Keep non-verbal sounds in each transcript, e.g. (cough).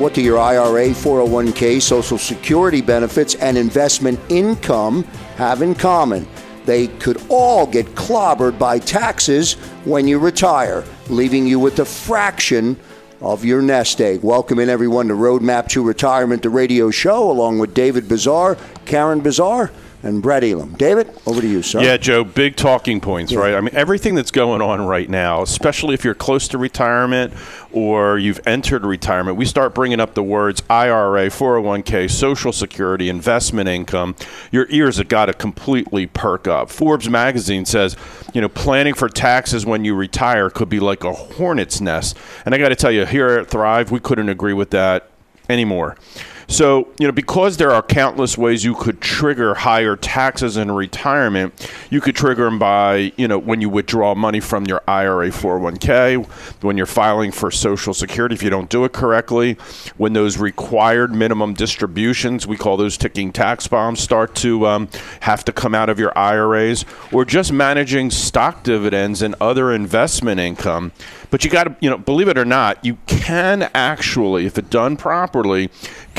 What do your IRA, 401k, Social Security benefits, and investment income have in common? They could all get clobbered by taxes when you retire, leaving you with a fraction of your nest egg. Welcome in everyone to Roadmap to Retirement, the radio show, along with David Bazaar, Karen Bazaar, and Brett Elam. David, over to you, sir. Yeah, Joe, big talking points, yeah. right? I mean, everything that's going on right now, especially if you're close to retirement or you've entered retirement, we start bringing up the words IRA, 401k, Social Security, investment income. Your ears have got to completely perk up. Forbes magazine says, you know, planning for taxes when you retire could be like a hornet's nest. And I got to tell you, here at Thrive, we couldn't agree with that anymore. So, you know, because there are countless ways you could trigger higher taxes in retirement, you could trigger them by, you know, when you withdraw money from your IRA 401k, when you're filing for Social Security if you don't do it correctly, when those required minimum distributions, we call those ticking tax bombs, start to um, have to come out of your IRAs, or just managing stock dividends and other investment income. But you got to, you know, believe it or not, you can actually, if it done properly,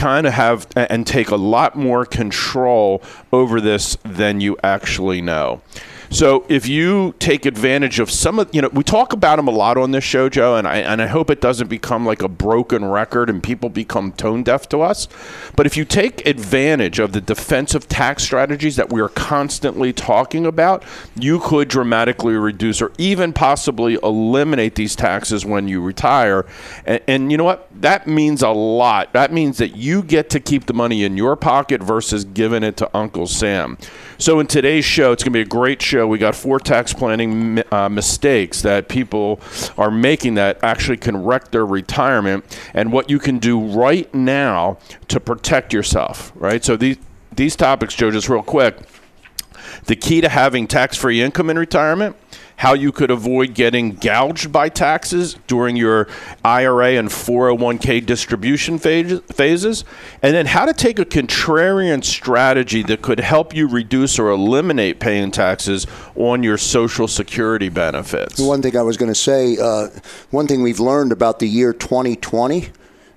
kind of have and take a lot more control over this than you actually know. So if you take advantage of some of, you know, we talk about them a lot on this show, Joe, and I and I hope it doesn't become like a broken record and people become tone deaf to us. But if you take advantage of the defensive tax strategies that we are constantly talking about, you could dramatically reduce or even possibly eliminate these taxes when you retire. And, and you know what? That means a lot. That means that you get to keep the money in your pocket versus giving it to Uncle Sam. So in today's show, it's going to be a great show. We got four tax planning uh, mistakes that people are making that actually can wreck their retirement, and what you can do right now to protect yourself. Right. So these these topics, Joe, just real quick. The key to having tax-free income in retirement how you could avoid getting gouged by taxes during your IRA and 401k distribution phases, and then how to take a contrarian strategy that could help you reduce or eliminate paying taxes on your Social Security benefits. One thing I was going to say, uh, one thing we've learned about the year 2020,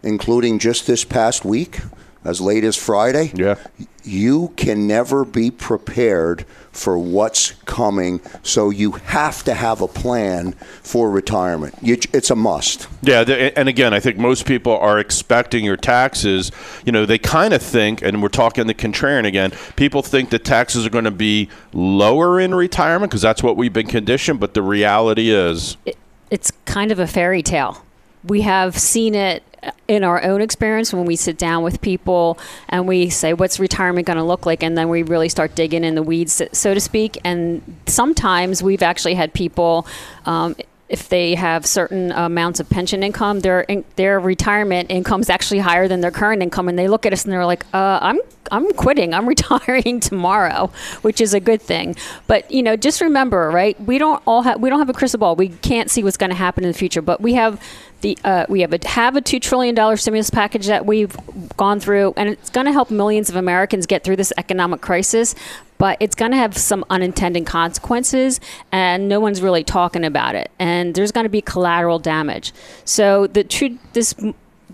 including just this past week, as late as Friday. Yeah. You can never be prepared for what's coming, so you have to have a plan for retirement. it's a must. Yeah, and again, I think most people are expecting your taxes. You know, they kind of think, and we're talking the contrarian again. People think that taxes are going to be lower in retirement because that's what we've been conditioned. But the reality is, it, it's kind of a fairy tale. We have seen it in our own experience when we sit down with people and we say what's retirement going to look like and then we really start digging in the weeds so to speak and sometimes we've actually had people um, if they have certain amounts of pension income, their in, their retirement income is actually higher than their current income, and they look at us and they're like, uh, "I'm I'm quitting. I'm (laughs) retiring tomorrow," which is a good thing. But you know, just remember, right? We don't all have we don't have a crystal ball. We can't see what's going to happen in the future, but we have the uh, we have a have a two trillion dollar stimulus package that we've gone through, and it's going to help millions of Americans get through this economic crisis. But it's going to have some unintended consequences, and no one's really talking about it. And there's going to be collateral damage. So the true, this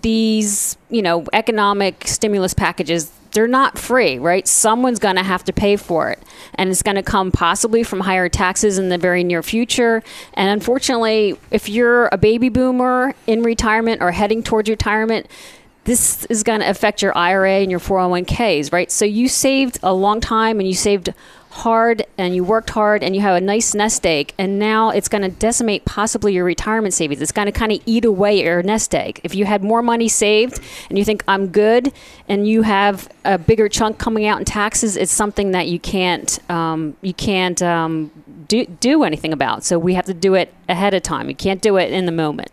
these you know economic stimulus packages they're not free, right? Someone's going to have to pay for it. And it's going to come possibly from higher taxes in the very near future. And unfortunately, if you're a baby boomer in retirement or heading towards retirement, this is going to affect your IRA and your 401ks, right? So you saved a long time and you saved hard and you worked hard and you have a nice nest egg and now it's going to decimate possibly your retirement savings. It's going to kind of eat away your nest egg. If you had more money saved and you think i'm good and you have a bigger chunk coming out in taxes it's something that you can't um, you can't um, do, do anything about. So we have to do it ahead of time. You can't do it in the moment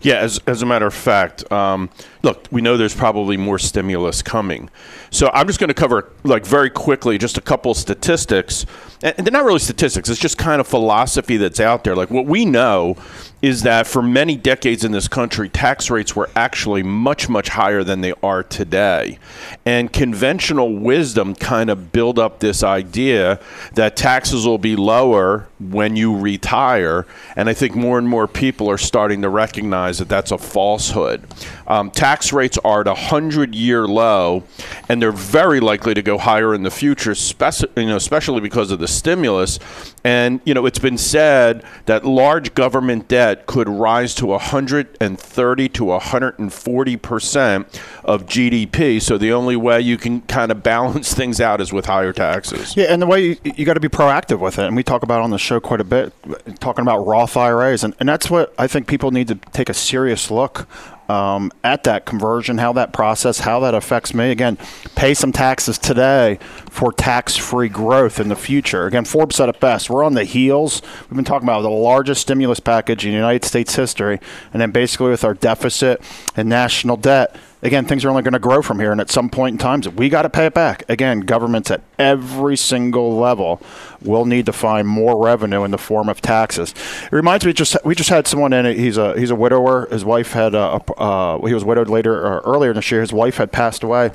yeah, as, as a matter of fact, um, look, we know there's probably more stimulus coming. So I'm just going to cover, like, very quickly, just a couple statistics. And they're not really statistics, it's just kind of philosophy that's out there. Like, what we know is that for many decades in this country, tax rates were actually much, much higher than they are today. And conventional wisdom kind of build up this idea that taxes will be lower when you retire. And I think more and more people are starting to recognize that that's a falsehood. Um, tax rates are at a 100 year low, and they're very likely to go higher in the future, speci- you know, especially because of the stimulus. And, you know, it's been said that large government debt could rise to 130 to 140 percent of GDP. So the only way you can kind of balance (laughs) things out is with higher taxes. Yeah, and the way you, you got to be proactive with it. And we talk about on the show quite a bit, talking about Roth IRAs. And, and that's what I think people need to take a serious look um, at that conversion, how that process, how that affects me. Again, pay some taxes today for tax free growth in the future. Again, Forbes said it best. We're on the heels. We've been talking about the largest stimulus package in United States history. And then basically with our deficit and national debt, again, things are only going to grow from here. And at some point in time, we got to pay it back. Again, governments at every single level will need to find more revenue in the form of taxes. It reminds me, just we just had someone in. He's a he's a widower. His wife had a, uh, he was widowed later uh, earlier this year. His wife had passed away,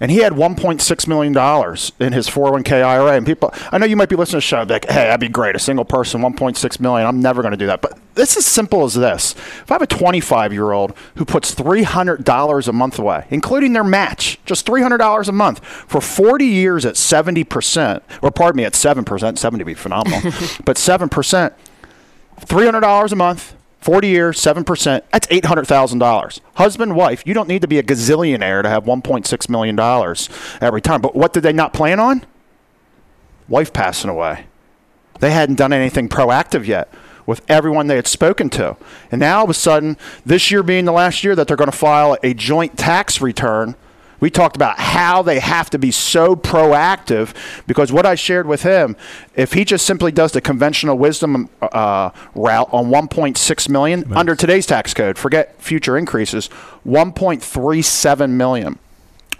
and he had 1.6 million dollars in his 401k IRA. And people, I know you might be listening to show, like, hey, that'd be great. A single person, 1.6 million. I'm never going to do that. But this is simple as this. If I have a 25 year old who puts $300 a month away, including their match, just $300 a month for 40 years at 70%, or pardon me, at 7%, 70 would be phenomenal, (laughs) but 7%, $300 a month, 40 years, 7%, that's $800,000. Husband, wife, you don't need to be a gazillionaire to have $1.6 million every time. But what did they not plan on? Wife passing away. They hadn't done anything proactive yet with everyone they had spoken to. And now all of a sudden, this year being the last year that they're going to file a joint tax return, we talked about how they have to be so proactive because what I shared with him, if he just simply does the conventional wisdom uh, route on 1.6 million nice. under today's tax code, forget future increases, 1.37 million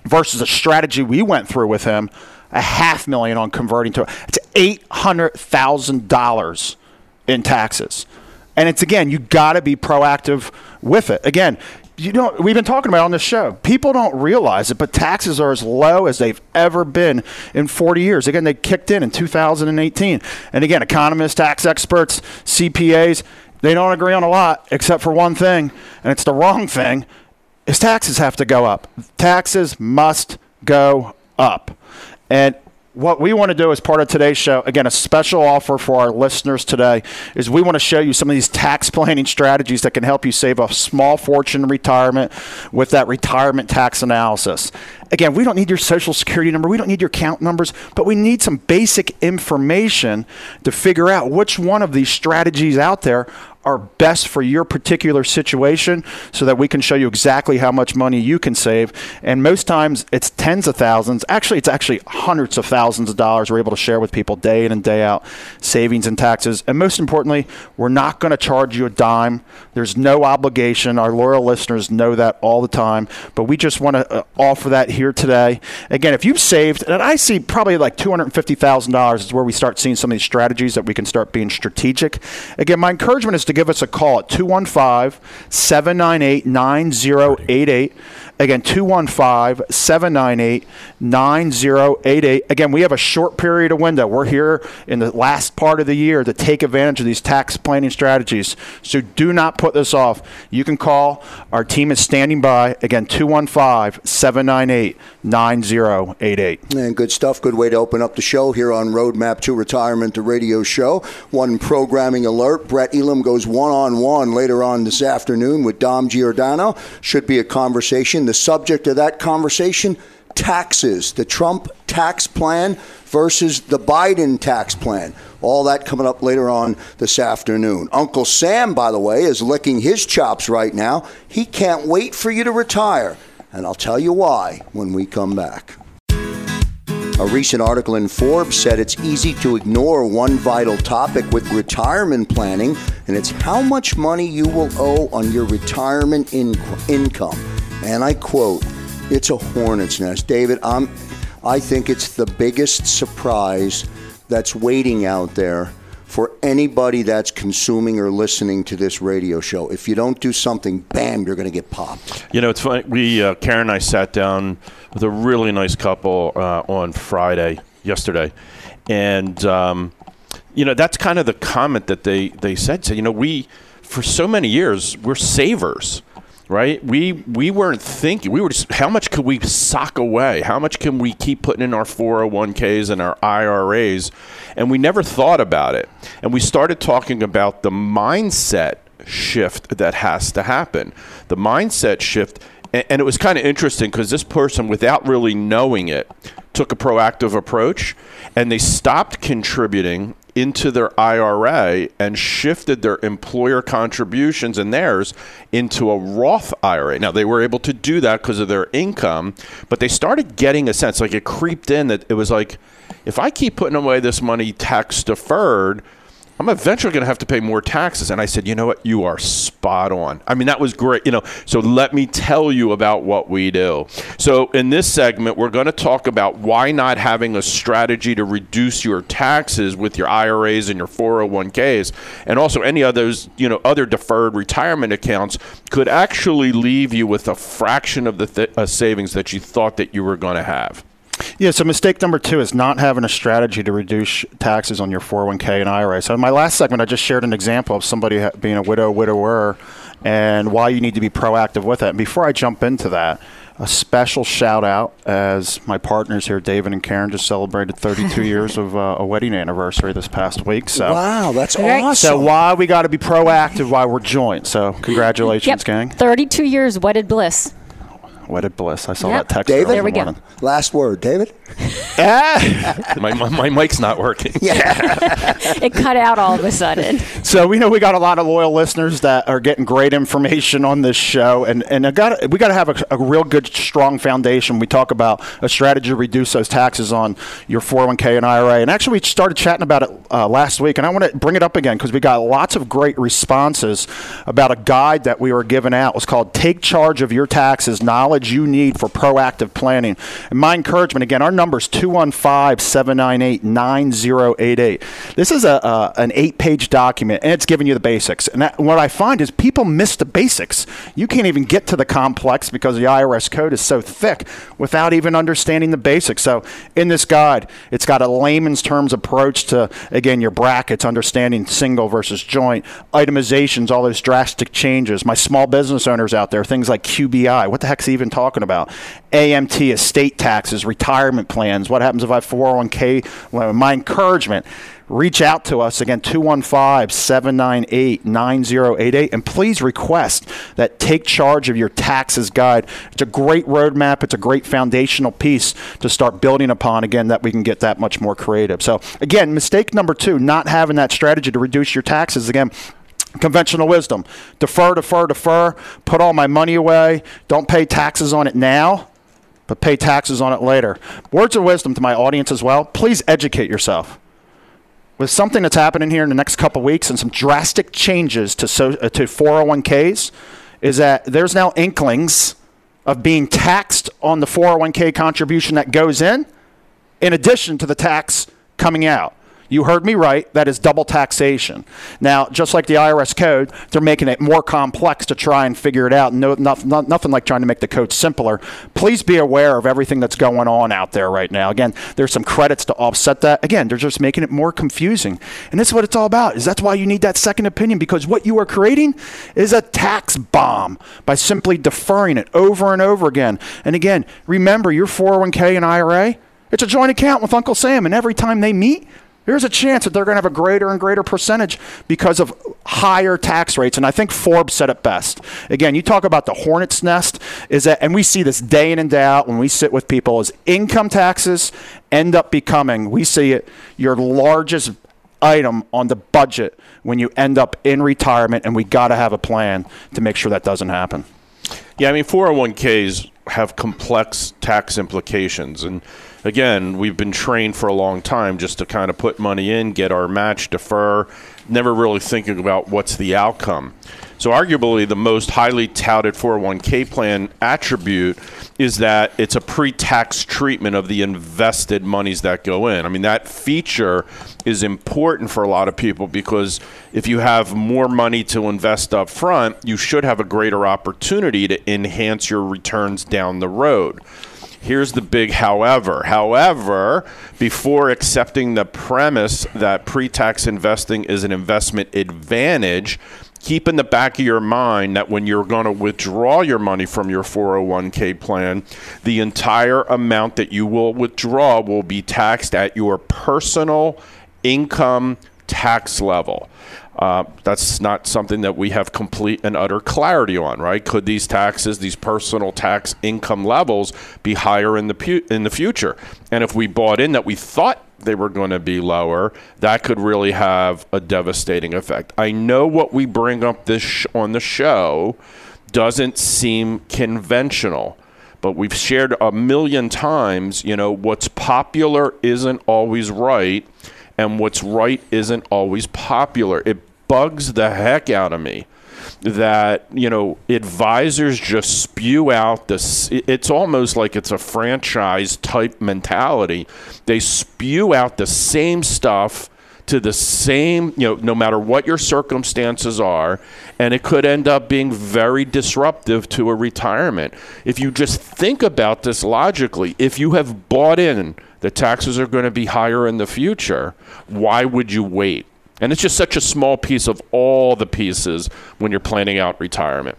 versus a strategy we went through with him, a half million on converting to it's eight hundred thousand dollars in taxes. And it's again, you got to be proactive with it. Again, you know, we've been talking about on this show. People don't realize it, but taxes are as low as they've ever been in 40 years. Again, they kicked in in 2018. And again, economists, tax experts, CPAs, they don't agree on a lot except for one thing, and it's the wrong thing, is taxes have to go up. Taxes must go up. And what we want to do as part of today's show, again, a special offer for our listeners today, is we want to show you some of these tax (laughs) planning strategies that can help you save a small fortune in retirement with that retirement tax analysis. Again, we don't need your social security number, we don't need your account numbers, but we need some basic information to figure out which one of these strategies out there are best for your particular situation so that we can show you exactly how much money you can save. And most times it's tens of thousands. Actually, it's actually hundreds of thousands of dollars we're able to share with people day in and day out, savings and taxes. And most importantly, we're not going to charge you a dime. There's no obligation. Our loyal listeners know that all the time. But we just want to uh, offer that here today. Again, if you've saved, and I see probably like $250,000 is where we start seeing some of these strategies that we can start being strategic. Again, my encouragement is to give us a call at 215 798 9088. Again, 215 798 9088. Again, we have a short period of window. We're here in the last part of the year to take advantage of these tax planning strategies. So do not put this off. You can call. Our team is standing by. Again, 215 798 9088. And good stuff. Good way to open up the show here on Roadmap to Retirement, the radio show. One programming alert Brett Elam goes one on one later on this afternoon with Dom Giordano. Should be a conversation the subject of that conversation taxes, the Trump tax plan versus the Biden tax plan. All that coming up later on this afternoon. Uncle Sam, by the way, is licking his chops right now. He can't wait for you to retire. And I'll tell you why when we come back. A recent article in Forbes said it's easy to ignore one vital topic with retirement planning, and it's how much money you will owe on your retirement in- income. And I quote, it's a hornet's nest. David, I'm, I think it's the biggest surprise that's waiting out there for anybody that's consuming or listening to this radio show. If you don't do something, bam, you're going to get popped. You know, it's funny. We uh, Karen and I sat down with a really nice couple uh, on Friday, yesterday, and um, you know that's kind of the comment that they they said. So you know, we for so many years we're savers right? We we weren't thinking. We were just how much could we sock away? How much can we keep putting in our 401ks and our IRAs? And we never thought about it. And we started talking about the mindset shift that has to happen. The mindset shift and it was kind of interesting because this person without really knowing it took a proactive approach and they stopped contributing into their IRA and shifted their employer contributions and theirs into a Roth IRA. Now, they were able to do that because of their income, but they started getting a sense like it creeped in that it was like, if I keep putting away this money tax deferred, I'm eventually going to have to pay more taxes. And I said, you know what? You are spot on. I mean, that was great. You know, so let me tell you about what we do. So in this segment, we're going to talk about why not having a strategy to reduce your taxes with your IRAs and your 401ks, and also any others, you know, other deferred retirement accounts could actually leave you with a fraction of the th- uh, savings that you thought that you were going to have. Yeah, so mistake number two is not having a strategy to reduce taxes on your 401k and IRA. So in my last segment, I just shared an example of somebody being a widow, widower, and why you need to be proactive with it. And before I jump into that, a special shout out as my partners here, David and Karen, just celebrated 32 (laughs) years of uh, a wedding anniversary this past week. So wow, that's awesome. So why we got to be proactive while we're joined. So congratulations, yep. gang. 32 years wedded bliss. Wedded bliss. I saw Yep. that text. David? There we in the go. Last word, David. (laughs) my, my, my mic's not working. (laughs) Yeah. (laughs) It cut out all of a sudden. So we know we got a lot of loyal listeners that are getting great information on this show, and and I got we got to have a, a real good, strong foundation. We talk about a strategy to reduce those taxes on your 401k and IRA, and actually we started chatting about it uh, last week, and I want to bring it up again because we got lots of great responses about a guide that we were giving out. It was called "Take Charge of Your Taxes: Knowledge You Need for Proactive Planning." And my encouragement again, our number is 215-798-9088. This is a, an eight-page document, and it's giving you the basics. And that, what I find is people miss the basics. You can't even get to the complex because the IRS code is so thick without even understanding the basics. So in this guide, it's got a layman's terms approach to again your brackets, understanding single versus joint, itemizations, all those drastic changes. My small business owners out there, things like QBI. What the heck's he even talking about? AMT, estate taxes, retirement plans. What happens if I have 401k? Well, my encouragement reach out to us again 215-798-9088 and please request that take charge of your taxes guide it's a great roadmap it's a great foundational piece to start building upon again that we can get that much more creative so again mistake number two not having that strategy to reduce your taxes again conventional wisdom. Defer defer defer. Put all my money away. Don't pay taxes on it now but pay taxes on it later. Words of wisdom to my audience as well. Please educate yourself. With something that's happening here in the next couple weeks and some drastic changes to so, uh, to 401ks is that there's now inklings of being taxed on the 401k contribution that goes in in addition to the tax coming out. You heard me right. That is double taxation. Now, just like the IRS code, they're making it more complex to try and figure it out. No, not, not, nothing like trying to make the code simpler. Please be aware of everything that's going on out there right now. Again, there's some credits to offset that. Again, they're just making it more confusing. And this is what it's all about. Is that's why you need that second opinion because what you are creating is a tax bomb by simply deferring it over and over again. And again, remember your 401k and IRA, it's a joint account with Uncle Sam, and every time they meet, There's a chance that they're going to have a greater and greater percentage because of higher tax rates. And I think Forbes said it best. Again, you talk about the hornet's nest, is that, and we see this day in and day out when we sit with people, is income taxes end up becoming, we see it, your largest item on the budget when you end up in retirement, and we got to have a plan to make sure that doesn't happen. Yeah, I mean, 401ks have complex tax implications. And again, we've been trained for a long time just to kind of put money in, get our match, defer, never really thinking about what's the outcome. So, arguably, the most highly touted 401k plan attribute is that it's a pre tax treatment of the invested monies that go in. I mean, that feature is important for a lot of people because if you have more money to invest up front, you should have a greater opportunity to enhance your returns down the road. Here's the big however. However, before accepting the premise that pre tax investing is an investment advantage, keep in the back of your mind that when you're going to withdraw your money from your 401k plan, the entire amount that you will withdraw will be taxed at your personal income tax level. Uh, that's not something that we have complete and utter clarity on, right? Could these taxes, these personal tax income levels, be higher in the pu- in the future? And if we bought in that we thought they were going to be lower, that could really have a devastating effect. I know what we bring up this sh- on the show doesn't seem conventional but we've shared a million times, you know, what's popular isn't always right and what's right isn't always popular. It bugs the heck out of me that you know advisors just spew out this it's almost like it's a franchise type mentality they spew out the same stuff to the same you know no matter what your circumstances are and it could end up being very disruptive to a retirement if you just think about this logically if you have bought in that taxes are going to be higher in the future why would you wait and it's just such a small piece of all the pieces when you're planning out retirement.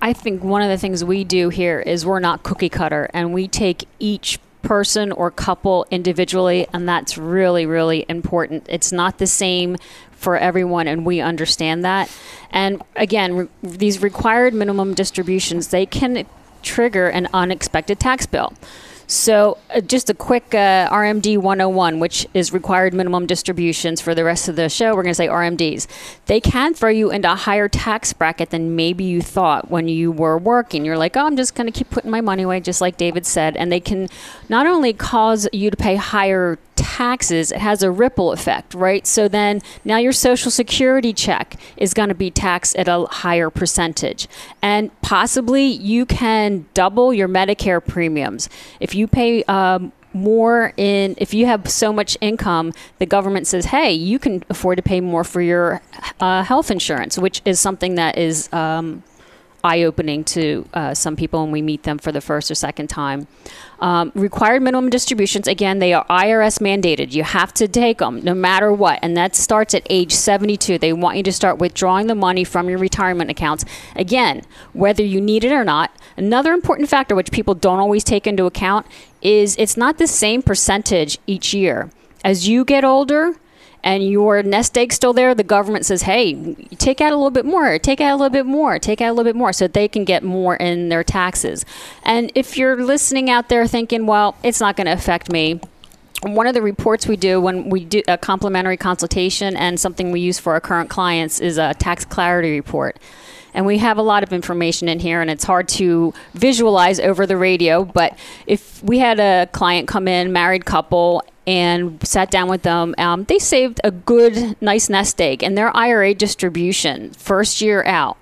I think one of the things we do here is we're not cookie cutter and we take each person or couple individually, and that's really, really important. It's not the same for everyone, and we understand that. And again, re- these required minimum distributions, they can trigger an unexpected tax bill. So, uh, just a quick uh, RMD 101, which is required minimum distributions for the rest of the show. We're going to say RMDs. They can throw you into a higher tax bracket than maybe you thought when you were working. You're like, oh, I'm just going to keep putting my money away, just like David said. And they can not only cause you to pay higher taxes, it has a ripple effect, right? So then now your Social Security check is going to be taxed at a higher percentage. And possibly you can double your Medicare premiums. If you pay, um, more in if you have so much income the government says hey you can afford to pay more for your uh, health insurance which is something that is um, eye-opening to uh, some people when we meet them for the first or second time. Um, required minimum distributions, again, they are IRS mandated. You have to take them no matter what, and that starts at age 72. They want you to start withdrawing the money from your retirement accounts. Again, whether you need it or not. Another important factor, which people don't always take into account, is it's not the same percentage each year. As you get older, and your nest egg still there, the government says, hey, take out a little bit more, take out a little bit more, take out a little bit more, so they can get more in their taxes. And if you're listening out there thinking, well, it's not going to affect me, one of the reports we do when we do a complimentary consultation and something we use for our current clients is a tax clarity report. And we have a lot of information in here, and it's hard to visualize over the radio. But if we had a client come in, married couple, and sat down with them. Um, they saved a good, nice nest egg, and their IRA distribution first year out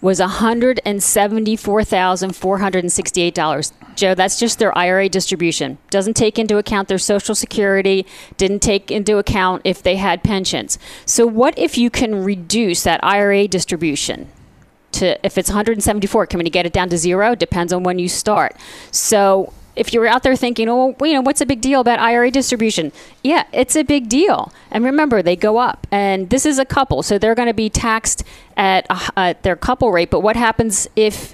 was $174,468. Joe, that's just their IRA distribution. Doesn't take into account their Social Security, didn't take into account if they had pensions. So, what if you can reduce that IRA distribution? To, if it's 174, can we get it down to zero? Depends on when you start. So if you're out there thinking, oh, you know, what's a big deal about IRA distribution? Yeah, it's a big deal. And remember, they go up. And this is a couple, so they're going to be taxed at, at their couple rate. But what happens if,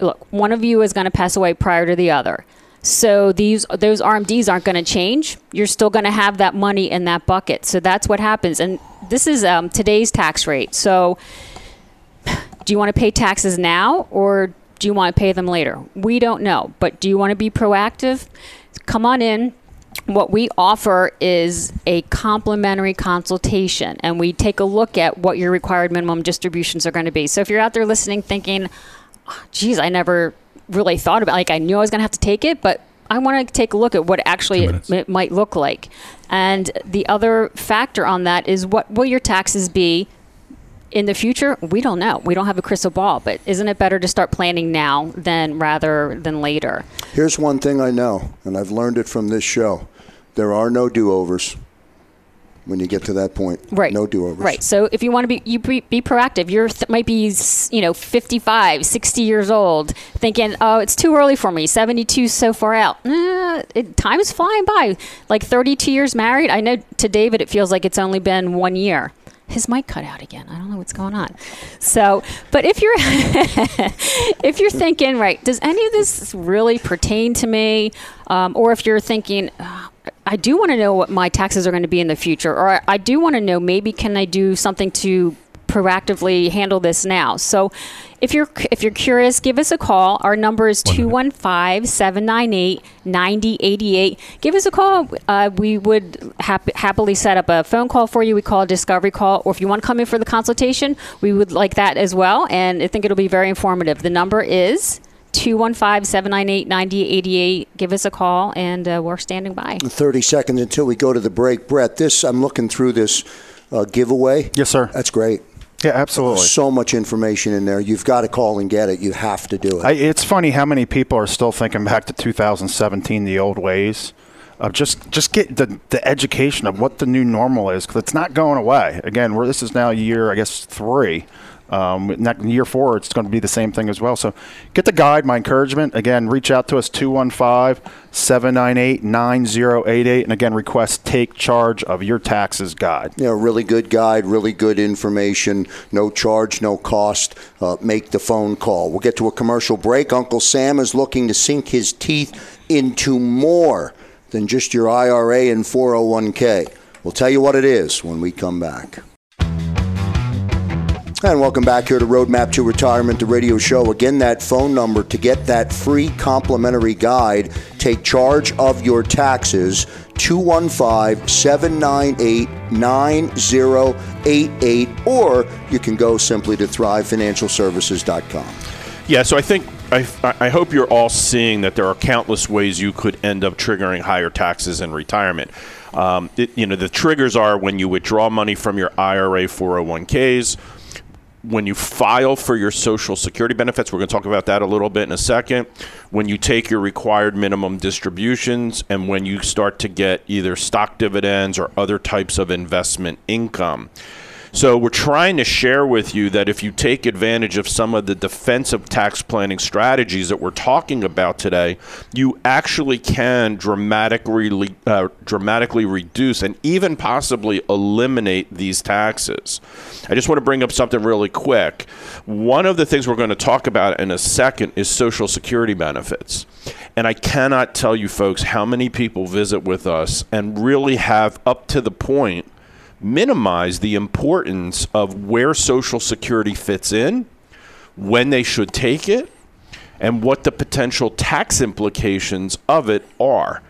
look, one of you is going to pass away prior to the other? So these those RMDs aren't going to change. You're still going to have that money in that bucket. So that's what happens. And this is um, today's tax rate. So (sighs) do you want to pay taxes now or do you want to pay them later? We don't know. But do you want to be proactive? Come on in what we offer is a complimentary consultation and we take a look at what your required minimum distributions are going to be. So if you're out there listening thinking, oh, geez, I never really thought about like I knew I was going to have to take it, but I want to take a look at what actually it, it might look like. And the other factor on that is what will your taxes be in the future, we don't know. We don't have a crystal ball, but isn't it better to start planning now than rather than later? Here's one thing I know, and I've learned it from this show there are no do overs when you get to that point. Right. No do overs. Right. So if you want to be you be, be proactive, you th- might be you know 55, 60 years old, thinking, oh, it's too early for me. 72 so far out. It, time is flying by. Like 32 years married. I know to David, it feels like it's only been one year his mic cut out again. I don't know what's going on. So, but if you're (laughs) if you're thinking, right, does any of this really pertain to me? Um, or if you're thinking, oh, I do want to know what my taxes are going to be in the future, or I do want to know maybe can I do something to proactively handle this now. So if you're if you're curious, give us a call. Our number is 215-798-9088. Give us a call. Uh, we would hap- happily set up a phone call for you. We call a discovery call. Or if you want to come in for the consultation, we would like that as well. And I think it'll be very informative. The number is 215-798-9088. Give us a call, and uh, we're standing by. 30 seconds until we go to the break. Brett, this I'm looking through this uh, giveaway. Yes, sir. That's great. Yeah, absolutely. So much information in there. You've got to call and get it. You have to do it. I, it's funny how many people are still thinking back to 2017, the old ways of just just get the, the education of what the new normal is because it's not going away. Again, this is now year I guess three um, year four, it's going to be the same thing as well. So get the guide. My encouragement, again, reach out to us 215 798 9088. And again, request take charge of your taxes guide. Yeah, really good guide, really good information. No charge, no cost. Uh, make the phone call. We'll get to a commercial break. Uncle Sam is looking to sink his teeth into more than just your IRA and 401k. We'll tell you what it is when we come back. And welcome back here to Roadmap to Retirement, the radio show. Again, that phone number to get that free complimentary guide. Take charge of your taxes. 215 798 9088. Or you can go simply to thrivefinancialservices.com. Yeah, so I think I, I, hope you're all seeing that there are countless ways you could end up triggering higher taxes in retirement. Um, it, you know, the triggers are when you withdraw money from your IRA 401ks when you file for your Social Security benefits, we're going to talk about that a little bit in a second. When you take your required minimum distributions, and when you start to get either stock dividends or other types of investment income. So we're trying to share with you that if you take advantage of some of the defensive tax planning strategies that we're talking about today, you actually can dramatically uh, dramatically reduce and even possibly eliminate these taxes. I just want to bring up something really quick. One of the things we're going to talk about in a second is Social Security benefits. And I cannot tell you folks how many people visit with us and really have up to the point minimize the importance of where Social Security fits in, when they should take it, and what the potential tax implications of it are.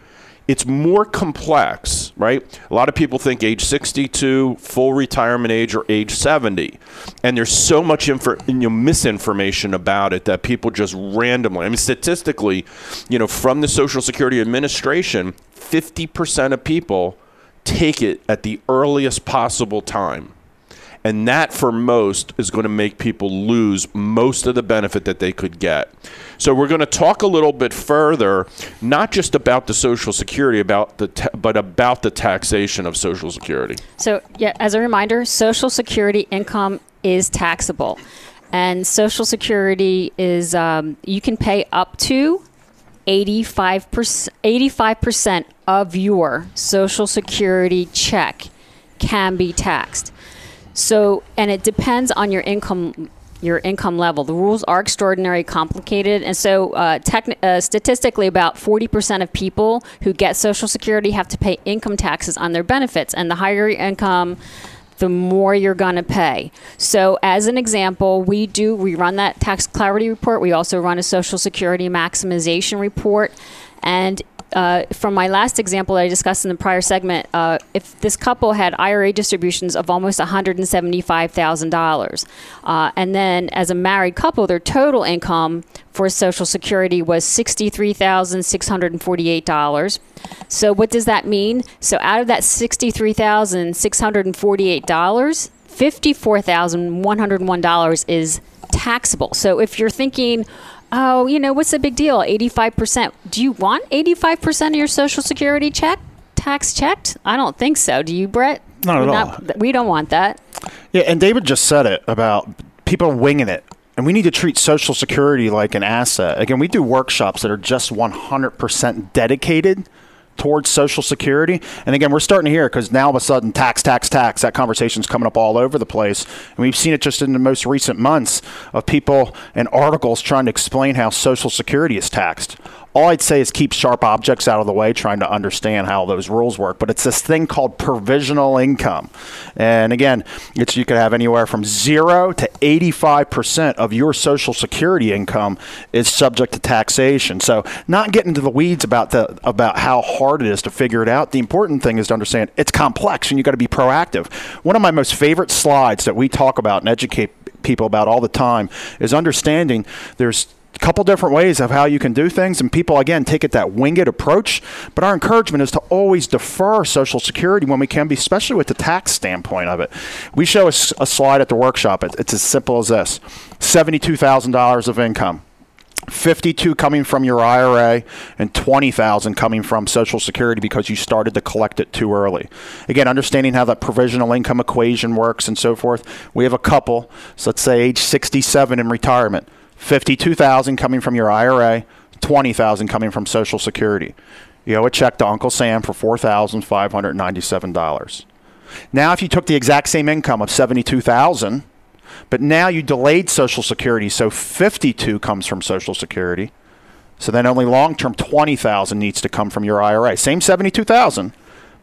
It's more complex, right? A lot of people think age 62, full retirement age, or age 70. And there's so much info, you know, misinformation about it that people just randomly, I mean, statistically, you know, from the Social Security Administration, 50% of people take it at the earliest possible time. And that, for most, is going to make people lose most of the benefit that they could get. So we're going to talk a little bit further, not just about the Social Security, about the ta- but about the taxation of Social Security. So, yeah, as a reminder, Social Security income is taxable, and Social Security is um, you can pay up to 85%, 85% of your Social Security check can be taxed. So, and it depends on your income your income level. The rules are extraordinarily complicated, and so uh, techn- uh, statistically, about 40% of people who get Social Security have to pay income taxes on their benefits, and the higher your income, the more you're going to pay. So, as an example, we do we run that tax clarity report. We also run a Social Security maximization report, and uh, from my last example that I discussed in the prior segment, uh, if this couple had IRA distributions of almost $175,000, uh, and then as a married couple, their total income for Social Security was $63,648. So, what does that mean? So, out of that $63,648, $54,101 is taxable. So, if you're thinking, oh, you know, what's the big deal? 85%. Do you want 85% of your Social Security check tax checked? I don't think so. Do you, Brett? Not at all. We don't want that. Yeah, and David just said it about people winging it. And we need to treat Social Security like an asset. Again, we do workshops that are just 100% dedicated towards Social Security. And again, we're starting to hear because now all of a sudden, tax, tax, tax, that conversation's coming up all over the place. And we've seen it just in the most recent months of people and articles trying to explain how Social Security is taxed all I'd say is keep sharp objects out of the way, trying to understand how those rules work. But it's this thing called provisional income. And again, it's you could have anywhere from zero to 85% of your Social Security income is subject to taxation. So not getting into the weeds about the about how hard it is to figure it out. The important thing is to understand it's complex and you got to be proactive. One of my most favorite slides that we talk about and educate people about all the time is understanding there's couple different ways of how you can do things and people again take it that winged approach but our encouragement is to always defer social security when we can be especially with the tax standpoint of it we show a, a slide at the workshop it, it's as simple as this $72000 of income 52 coming from your IRA and 20,000 coming from Social Security because you started to collect it too early. Again, understanding how that provisional income equation works and so forth. We have a couple, so let's say age 67 in retirement. 52,000 coming from your IRA, 20,000 coming from Social Security. You owe a check to Uncle Sam for $4,597. Now if you took the exact same income of 72,000, but now you delayed Social Security, so 52 comes from Social Security. So then only long-term 20,000 needs to come from your IRA. Same 72,000,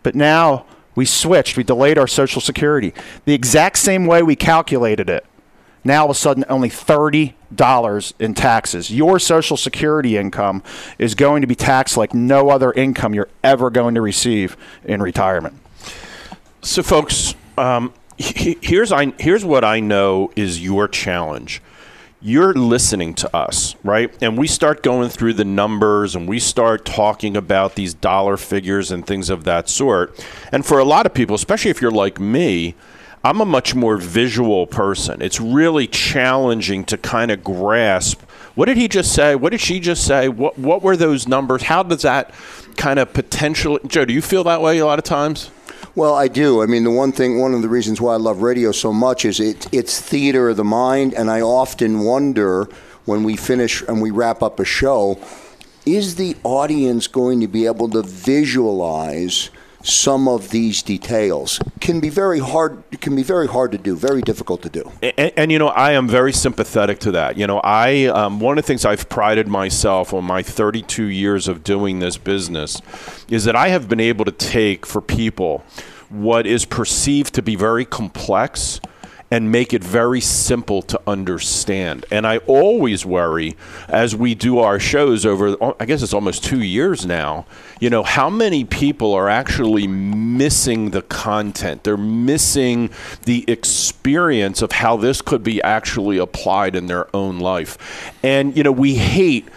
but now we switched, we delayed our Social Security. The exact same way we calculated it now all of a sudden only $30 in taxes. Your Social Security income is going to be taxed like no other income you're ever going to receive in retirement. So, folks, um, here's, I, here's what I know is your challenge. You're listening to us, right? And we start going through the numbers and we start talking about these dollar figures and things of that sort. And for a lot of people, especially if you're like me, I'm a much more visual person. It's really challenging to kind of grasp what did he just say? What did she just say? What what were those numbers? How does that kind of potentially Joe, do you feel that way a lot of times? Well, I do. I mean, the one thing, one of the reasons why I love radio so much is it, it's theater of the mind, and I often wonder when we finish and we wrap up a show, is the audience going to be able to visualize some of these details can be very hard can be very hard to do very difficult to do. And, and you know i am very sympathetic to that. You know i um, one of the things i've prided myself on my 32 years of doing this business is that i have been able to take for people what is perceived to be very complex and make it very simple to understand. And I always worry as we do our shows over, I guess it's almost two years now, you know, how many people are actually missing the content? They're missing the experience of how this could be actually applied in their own life. And, you know, we hate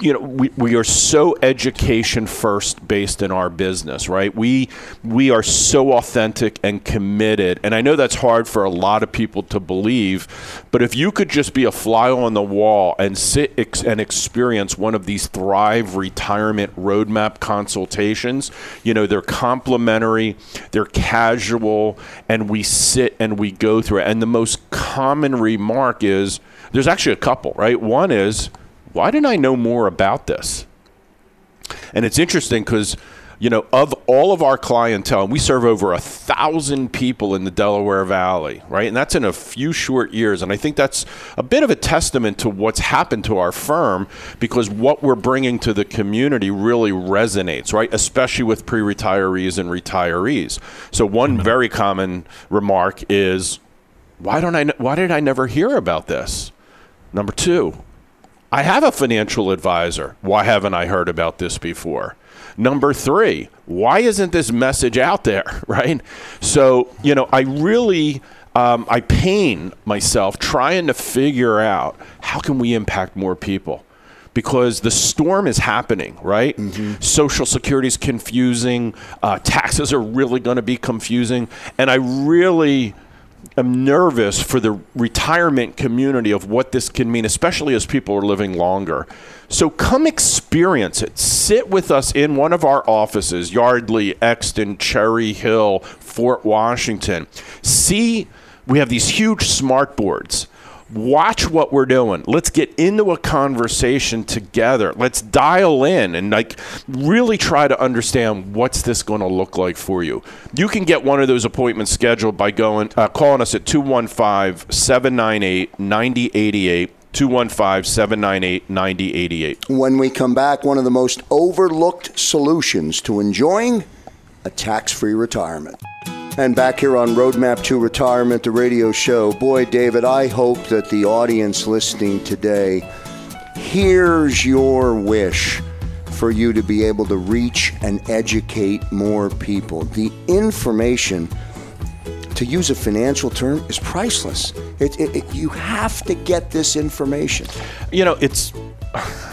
you know we, we are so education first based in our business right? We we are so authentic and committed and i know that's hard for a lot of people to believe but if you could just be a fly on the wall and sit ex- and experience one of these thrive retirement roadmap consultations you know they're complimentary they're casual and we sit and we go through it. And the most common remark is there's actually a couple right? One is why didn't I know more about this? And it's interesting because you know, of all of our clientele, and we serve over a thousand people in the Delaware Valley, right? And that's in a few short years. And I think that's a bit of a testament to what's happened to our firm because what we're bringing to the community really resonates, right? Especially with pre retirees and retirees. So, one mm-hmm. very common remark is, why, don't I, why did I never hear about this? Number two, I have a financial advisor. Why haven't I heard about this before? Number three, why isn't this message out there, (laughs) right? So, you know, I really. Um, I pain myself trying to figure out how can we impact more people because the storm is happening, right? Mm-hmm. Social Security is confusing, uh, taxes are really going to be confusing, and I really am nervous for the retirement community of what this can mean, especially as people are living longer. So come experience it. Sit with us in one of our offices Yardley, Exton, Cherry Hill, Fort Washington. See, we have these huge smart boards watch what we're doing. Let's get into a conversation together. Let's dial in and like really try to understand what's this going to look like for you. You can get one of those appointments scheduled by going uh, calling us at 215-798-9088. 215 798 9088. When we come back, one of the most overlooked solutions to enjoying a tax free retirement. And back here on Roadmap to Retirement, the radio show. Boy, David, I hope that the audience listening today hears your wish for you to be able to reach and educate more people. The information, to use a financial term, is priceless. It, it, it, you have to get this information. You know, it's (sighs)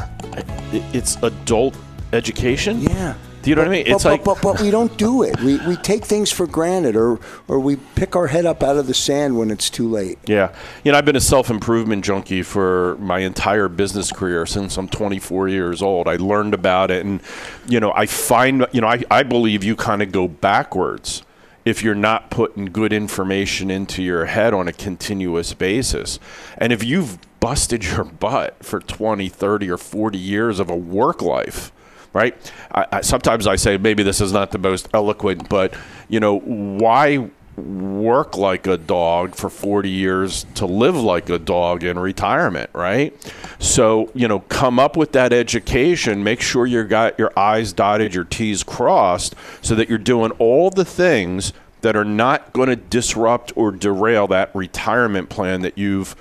it's adult education. Yeah. Do you know but, what I mean? It's but, like, but, but, but, we don't do it. We, we take things for granted, or or we pick our head up out of the sand when it's too late. Yeah, you know, I've been a self improvement junkie for my entire business career since I'm 24 years old. I learned about it, and you know, I find you know, I, I believe you kind of go backwards if you're not putting good information into your head on a continuous basis. And if you've busted your butt for 20, 30, or 40 years of a work life right? I, I, sometimes I say maybe this is not the most eloquent, but you know, why work like a dog for 40 years to live like a dog in retirement, right? So, you know, come up with that education, make sure you got your I's dotted, your T's crossed, so that you're doing all the things that are not going to disrupt or derail that retirement plan that you've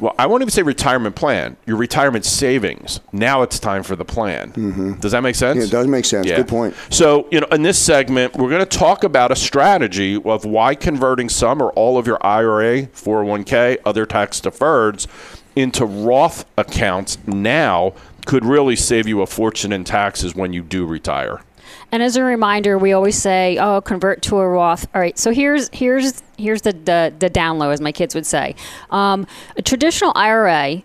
well, I won't even say retirement plan. Your retirement savings. Now it's time for the plan. Mm-hmm. Does that make sense? Yeah, it does make sense. Yeah. Good point. So, you know, in this segment, we're going to talk about a strategy of why converting some or all of your IRA, 401k, other tax deferreds into Roth accounts now could really save you a fortune in taxes when you do retire. And as a reminder, we always say, "Oh, convert to a Roth." All right. So here's here's here's the the, the down low, as my kids would say. Um, a traditional IRA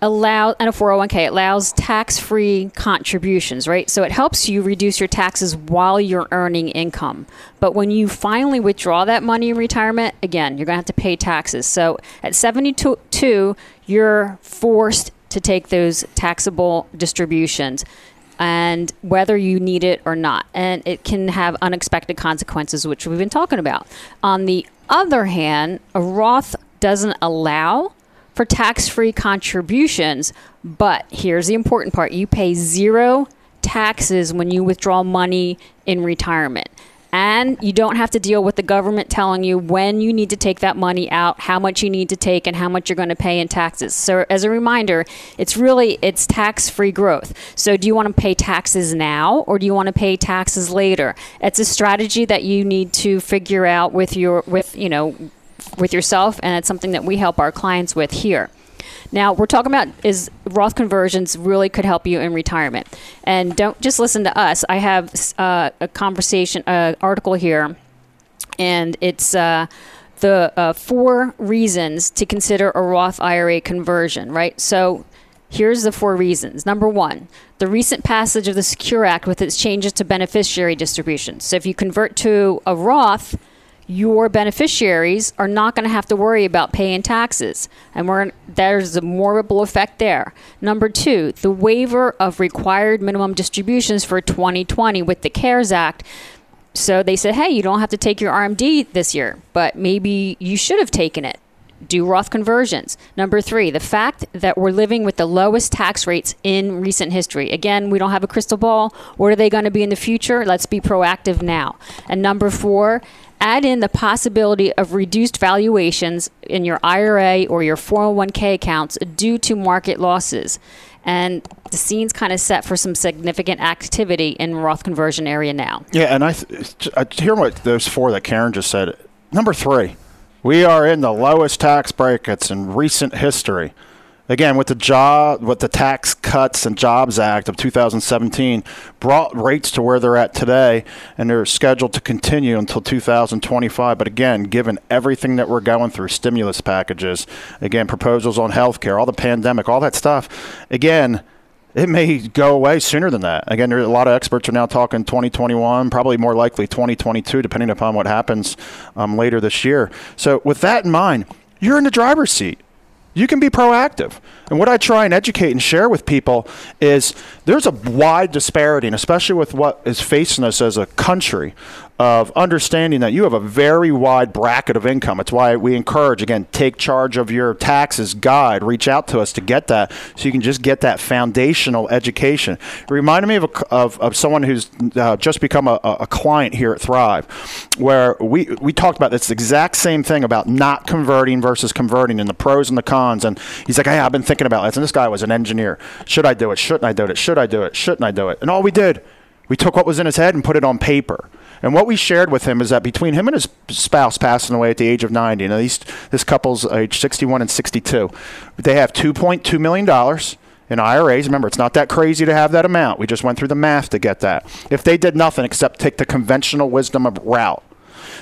allow and a 401k allows tax-free contributions right so it helps you reduce your taxes while you're earning income but when you finally withdraw that money in retirement again you're going to have to pay taxes so at 72 you're forced to take those taxable distributions and whether you need it or not. And it can have unexpected consequences, which we've been talking about. On the other hand, a Roth doesn't allow for tax free contributions, but here's the important part you pay zero taxes when you withdraw money in retirement and you don't have to deal with the government telling you when you need to take that money out how much you need to take and how much you're going to pay in taxes. So as a reminder it's really it's tax-free growth. So do you want to pay taxes now or do you want to pay taxes later? It's a strategy that you need to figure out with your with you know with yourself and it's something that we help our clients with here now, we're talking about is Roth conversions really could help you in retirement. And don't just listen to us. I have uh, a conversation, uh, article here, and it's uh, the uh, four reasons to consider a Roth IRA conversion, right? So here's the four reasons. Number one, the recent passage of the Secure Act with its changes to beneficiary distributions. So if you convert to a Roth, your beneficiaries are not going to have to worry about paying taxes. And we're, there's a more effect there. Number two, the waiver of required minimum distributions for 2020 with the CARES Act. So they said, hey, you don't have to take your RMD this year, but maybe you should have taken it do Roth conversions. Number three, the fact that we're living with the lowest tax rates in recent history. Again, we don't have a crystal ball. What are they going to be in the future? Let's be proactive now. And number four, add in the possibility of reduced valuations in your IRA or your 401k accounts due to market losses. And the scene's kind of set for some significant activity in Roth conversion area now. Yeah, and I, th- I hear what those four that Karen just said. Number three, we are in the lowest tax brackets in recent history again with the job with the tax cuts and jobs act of 2017 brought rates to where they're at today and they're scheduled to continue until 2025 but again given everything that we're going through stimulus packages again proposals on health care all the pandemic all that stuff again it may go away sooner than that. Again, there a lot of experts are now talking 2021, probably more likely 2022, depending upon what happens um, later this year. So, with that in mind, you're in the driver's seat you can be proactive. And what I try and educate and share with people is there's a wide disparity, and especially with what is facing us as a country, of understanding that you have a very wide bracket of income. It's why we encourage, again, take charge of your taxes guide. Reach out to us to get that so you can just get that foundational education. It reminded me of, a, of, of someone who's uh, just become a, a client here at Thrive, where we, we talked about this exact same thing about not converting versus converting and the pros and the cons. And he's like, hey, I've been thinking about this. And this guy was an engineer. Should I do it? Shouldn't I do it? Should I do it? Shouldn't I do it? And all we did, we took what was in his head and put it on paper. And what we shared with him is that between him and his spouse passing away at the age of 90, now these, this couple's age 61 and 62, they have $2.2 million in IRAs. Remember, it's not that crazy to have that amount. We just went through the math to get that. If they did nothing except take the conventional wisdom of route,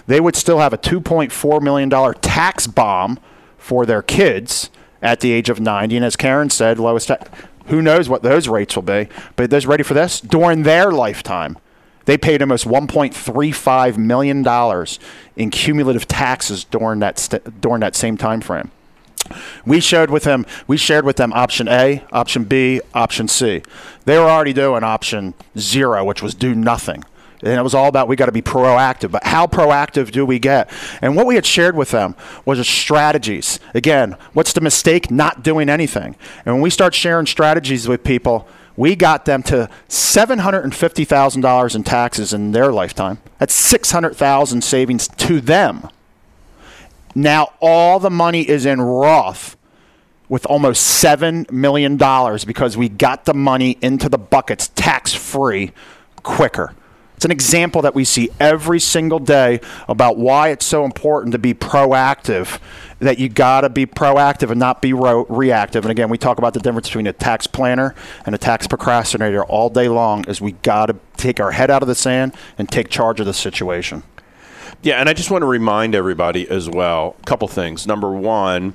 they would still have a $2.4 million tax bomb for their kids at the age of 90. And as Karen said, lowest tax. Who knows what those rates will be? But those ready for this? During their lifetime, they paid almost 1.35 million dollars in cumulative taxes during that st- during that same time frame. We shared with them. We shared with them option A, option B, option C. They were already doing option zero, which was do nothing. And it was all about we got to be proactive. But how proactive do we get? And what we had shared with them was strategies. Again, what's the mistake? Not doing anything. And when we start sharing strategies with people, we got them to $750,000 in taxes in their lifetime. That's 600,000 savings to them. Now all the money is in Roth with almost $7 million because we got the money into the buckets tax free quicker. It's an example that we see every single day about why it's so important to be proactive. That you got to be proactive and not be ro- reactive. And again, we talk about the difference between a tax planner and a tax procrastinator all day long. Is we got to take our head out of the sand and take charge of the situation. Yeah, and I just want to remind everybody as well a couple things. Number one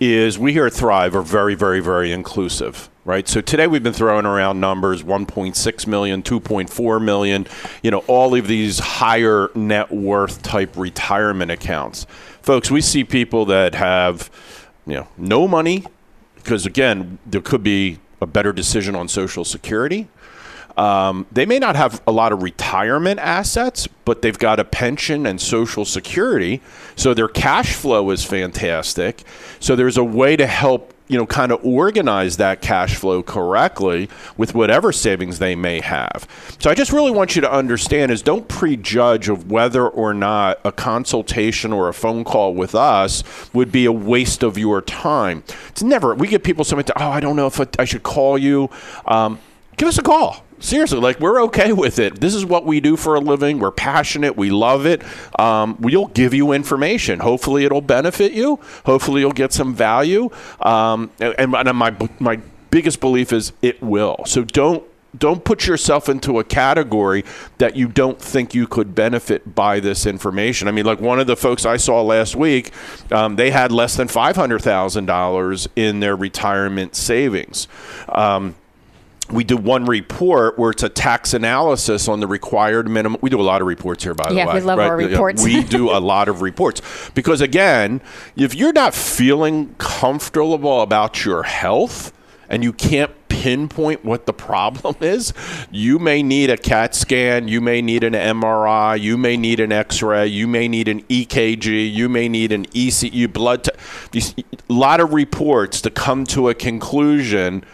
is we here at Thrive are very, very, very inclusive right? So today we've been throwing around numbers 1.6 million, 2.4 million, you know, all of these higher net worth type retirement accounts. Folks, we see people that have, you know, no money because again, there could be a better decision on social security. Um, they may not have a lot of retirement assets, but they've got a pension and social security. So their cash flow is fantastic. So there's a way to help you know, kind of organize that cash flow correctly with whatever savings they may have. So I just really want you to understand is don't prejudge of whether or not a consultation or a phone call with us would be a waste of your time. It's never. We get people something. To, oh, I don't know if I should call you. Um, give us a call seriously, like we're okay with it. This is what we do for a living. We're passionate. We love it. Um, we'll give you information. Hopefully, it'll benefit you. Hopefully, you'll get some value. Um, and, and my my biggest belief is it will. So don't don't put yourself into a category that you don't think you could benefit by this information. I mean, like one of the folks I saw last week, um, they had less than five hundred thousand dollars in their retirement savings. Um, we do one report where it's a tax analysis on the required minimum. We do a lot of reports here, by Yeah, the way. we love our reports. we do (laughs) a lot of reports because, again, if you're not feeling comfortable about your health and you can't pinpoint what the problem (laughs) is, you may need a CAT scan, you may need an MRI, you may need an X-ray, you may need an EKG, you may need an ECU blood. T- a lot of reports to come to a conclusion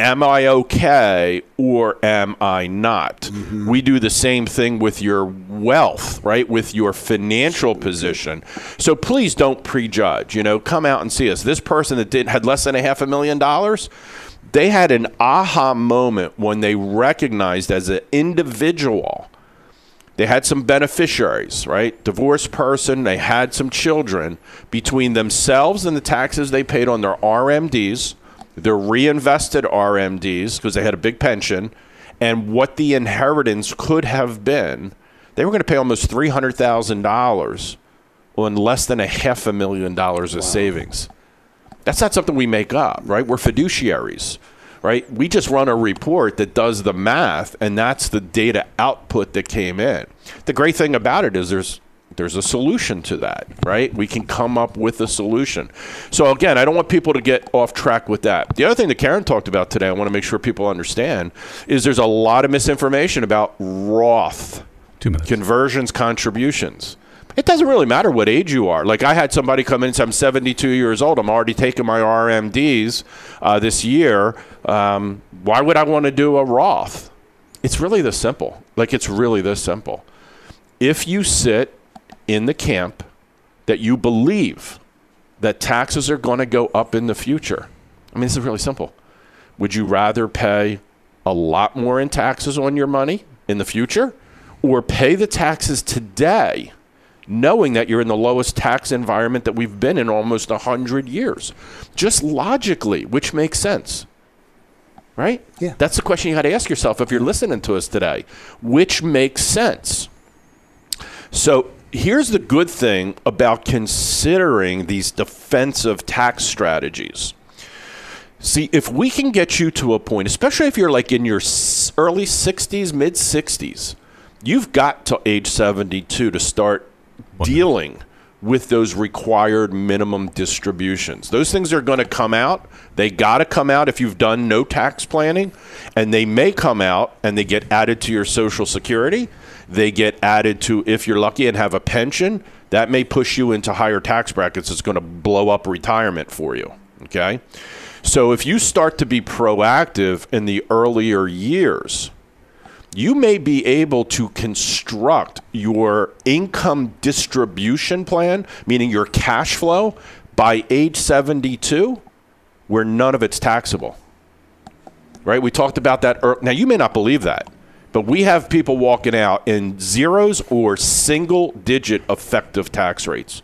am I okay or am I not? Mm-hmm. We do the same thing with your wealth, right? With your financial position. So please don't prejudge. You know, come out and see us. This person that did had less than a half a million dollars, they had an aha moment when they recognized as an individual they had some beneficiaries, right? Divorced person, they had some children. Between themselves and the taxes they paid on their RMDs, their reinvested RMDs, because they had a big pension, and what the inheritance could have been, they were going to pay almost $300,000 on less than a half a million dollars of savings. That's not something we make up, right? We're fiduciaries, right? We just run a report that does the math, and that's the data output that came in. The great thing about it is there's there's a solution to that, right? We can come up with a solution. So again, I don't want people to get off track with that. The other thing that Karen talked about today, I want to make sure people understand, is there's a lot of misinformation about Roth conversions contributions. It doesn't really matter what age you are. Like I had somebody come in and say, I'm 72 years old. I'm already taking my RMDs uh, this year. Um, why would I want to do a Roth? It's really this simple. Like it's really this simple. If you sit in the camp that you believe that taxes are going to go up in the future, I mean, this is really simple. Would you rather pay a lot more in taxes on your money in the future or pay the taxes today knowing that you're in the lowest tax environment that we've been in almost 100 years? Just logically, which makes sense. Right? Yeah. That's the question you got to ask yourself if you're listening to us today. Which makes sense? So here's the good thing about considering these defensive tax strategies. See, if we can get you to a point, especially if you're like in your early 60s, mid 60s, you've got to age 72 to start dealing with those required minimum distributions. Those things are going to come out. They got to come out if you've done no tax planning, and they may come out and they get added to your Social Security. They get added to, if you're lucky and have a pension, that may push you into higher tax brackets. It's going to blow up retirement for you. Okay? So if you start to be proactive in the earlier years, you may be able to construct your income distribution plan, meaning your cash flow, by age 72, where none of it's taxable. Right? We talked about that. Now, you may not believe that, but we have people walking out in zeros or single digit effective tax rates.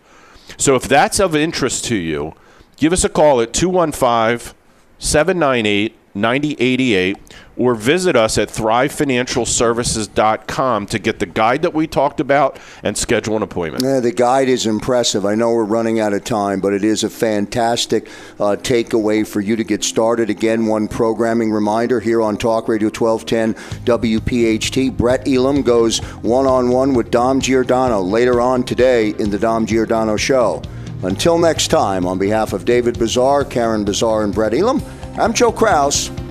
So if that's of interest to you, give us a call at 215 798 9088 or visit us at thrivefinancialservices.com to get the guide that we talked about and schedule an appointment. Yeah, the guide is impressive. I know we're running out of time, but it is a fantastic uh, takeaway for you to get started. Again, one programming reminder here on Talk Radio 1210 WPHT. Brett Elam goes one on one with Dom Giordano later on today in the Dom Giordano Show. Until next time, on behalf of David Bazaar, Karen Bazaar, and Brett Elam, I'm Joe Kraus.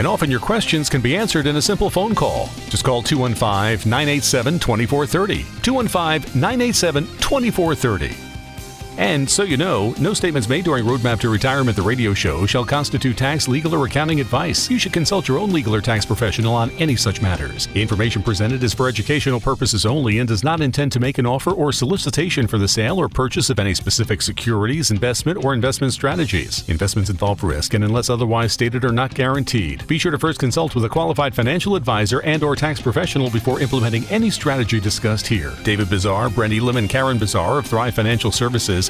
And often your questions can be answered in a simple phone call. Just call 215 987 2430. 215 987 2430. And so you know, no statements made during Roadmap to Retirement, the radio show, shall constitute tax, legal, or accounting advice. You should consult your own legal or tax professional on any such matters. Information presented is for educational purposes only and does not intend to make an offer or solicitation for the sale or purchase of any specific securities, investment, or investment strategies. Investments involve risk and unless otherwise stated are not guaranteed. Be sure to first consult with a qualified financial advisor and or tax professional before implementing any strategy discussed here. David Bizarre, Brett Elam, and Karen Bizarre of Thrive Financial Services